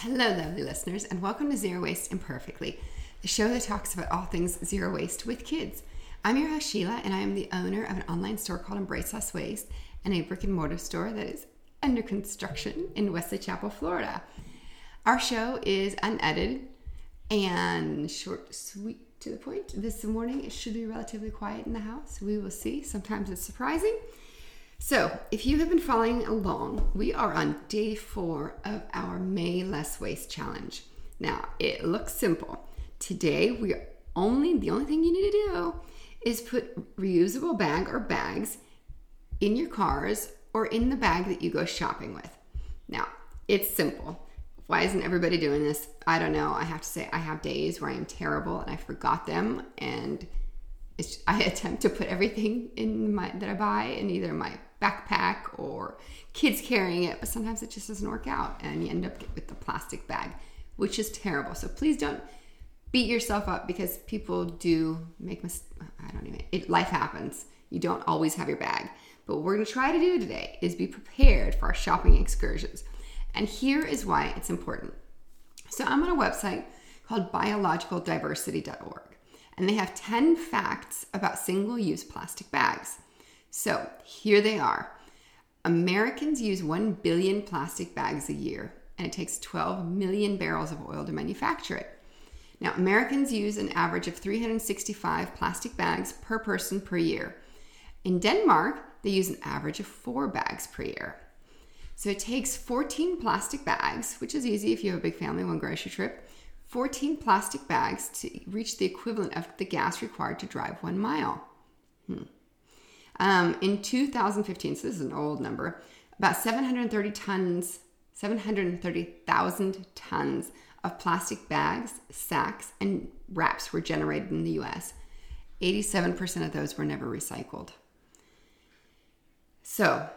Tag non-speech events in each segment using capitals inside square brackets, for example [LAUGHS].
Hello, lovely listeners, and welcome to Zero Waste Imperfectly, the show that talks about all things zero waste with kids. I'm your host, Sheila, and I am the owner of an online store called Embrace Less Waste and a brick and mortar store that is under construction in Wesley Chapel, Florida. Our show is unedited and short, sweet, to the point. This morning it should be relatively quiet in the house. We will see. Sometimes it's surprising. So, if you have been following along, we are on day four of our May Less Waste Challenge. Now, it looks simple. Today, we only the only thing you need to do is put reusable bag or bags in your cars or in the bag that you go shopping with. Now, it's simple. Why isn't everybody doing this? I don't know. I have to say, I have days where I am terrible and I forgot them, and I [LAUGHS] attempt to put everything in my that I buy in either my backpack or kids carrying it, but sometimes it just doesn't work out and you end up with the plastic bag, which is terrible. So please don't beat yourself up because people do make mistakes. I don't even, it, life happens. You don't always have your bag. But what we're going to try to do today is be prepared for our shopping excursions. And here is why it's important. So I'm on a website called biologicaldiversity.org, and they have 10 facts about single use plastic bags. So here they are Americans use 1 billion plastic bags a year, and it takes 12 million barrels of oil to manufacture it. Now, Americans use an average of 365 plastic bags per person per year. In Denmark, they use an average of four bags per year. So it takes 14 plastic bags, which is easy if you have a big family, one grocery trip, 14 plastic bags to reach the equivalent of the gas required to drive one mile. Hmm. Um, in 2015, so this is an old number, about 730 tons, 730,000 tons of plastic bags, sacks, and wraps were generated in the US. 87% of those were never recycled. So,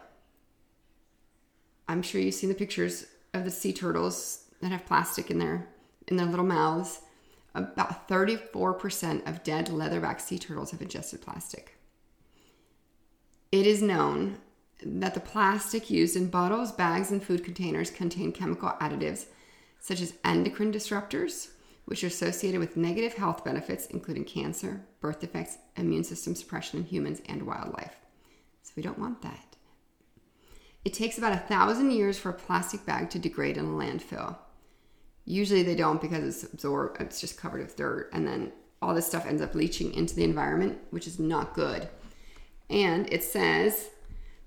I'm sure you've seen the pictures of the sea turtles that have plastic in their in their little mouths. About 34% of dead leatherback sea turtles have ingested plastic. It is known that the plastic used in bottles, bags, and food containers contain chemical additives such as endocrine disruptors, which are associated with negative health benefits, including cancer, birth defects, immune system suppression in humans and wildlife. So we don't want that. It takes about a thousand years for a plastic bag to degrade in a landfill. Usually they don't because it's absorbed, it's just covered with dirt, and then all this stuff ends up leaching into the environment, which is not good. And it says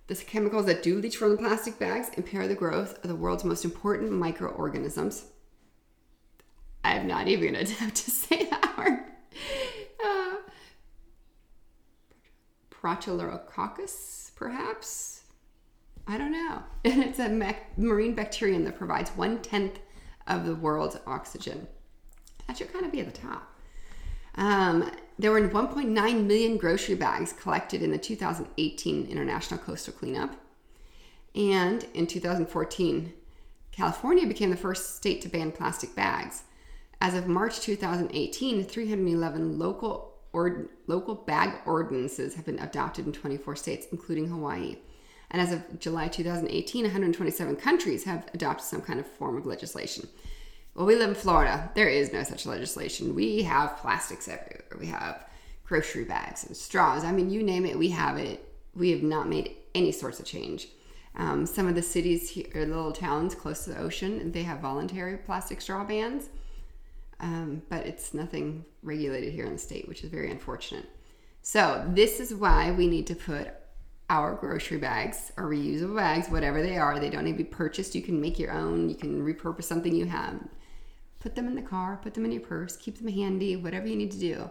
the chemicals that do leach from the plastic bags impair the growth of the world's most important microorganisms. I'm not even going [LAUGHS] to attempt to say that word. Uh, perhaps? I don't know. [LAUGHS] And it's a marine bacterium that provides one tenth of the world's oxygen. That should kind of be at the top. Um, there were 1.9 million grocery bags collected in the 2018 International Coastal Cleanup. And in 2014, California became the first state to ban plastic bags. As of March 2018, 311 local or local bag ordinances have been adopted in 24 states, including Hawaii. And as of July 2018, 127 countries have adopted some kind of form of legislation. Well, we live in Florida. There is no such legislation. We have plastics everywhere. We have grocery bags and straws. I mean, you name it, we have it. We have not made any sorts of change. Um, some of the cities here, little towns close to the ocean, they have voluntary plastic straw bans, um, but it's nothing regulated here in the state, which is very unfortunate. So, this is why we need to put our grocery bags or reusable bags, whatever they are, they don't need to be purchased. You can make your own, you can repurpose something you have put them in the car, put them in your purse, keep them handy, whatever you need to do,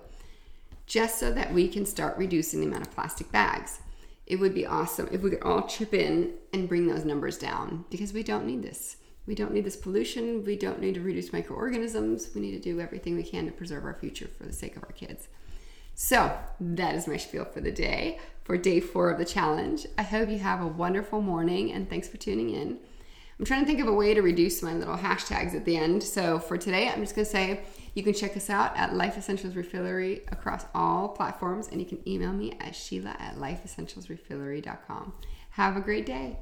just so that we can start reducing the amount of plastic bags. It would be awesome if we could all chip in and bring those numbers down because we don't need this. We don't need this pollution. We don't need to reduce microorganisms. We need to do everything we can to preserve our future for the sake of our kids. So, that is my spiel for the day, for day four of the challenge. I hope you have a wonderful morning and thanks for tuning in. I'm trying to think of a way to reduce my little hashtags at the end. So for today, I'm just going to say you can check us out at Life Essentials Refillery across all platforms, and you can email me at sheila at lifeessentialsrefillery.com. Have a great day.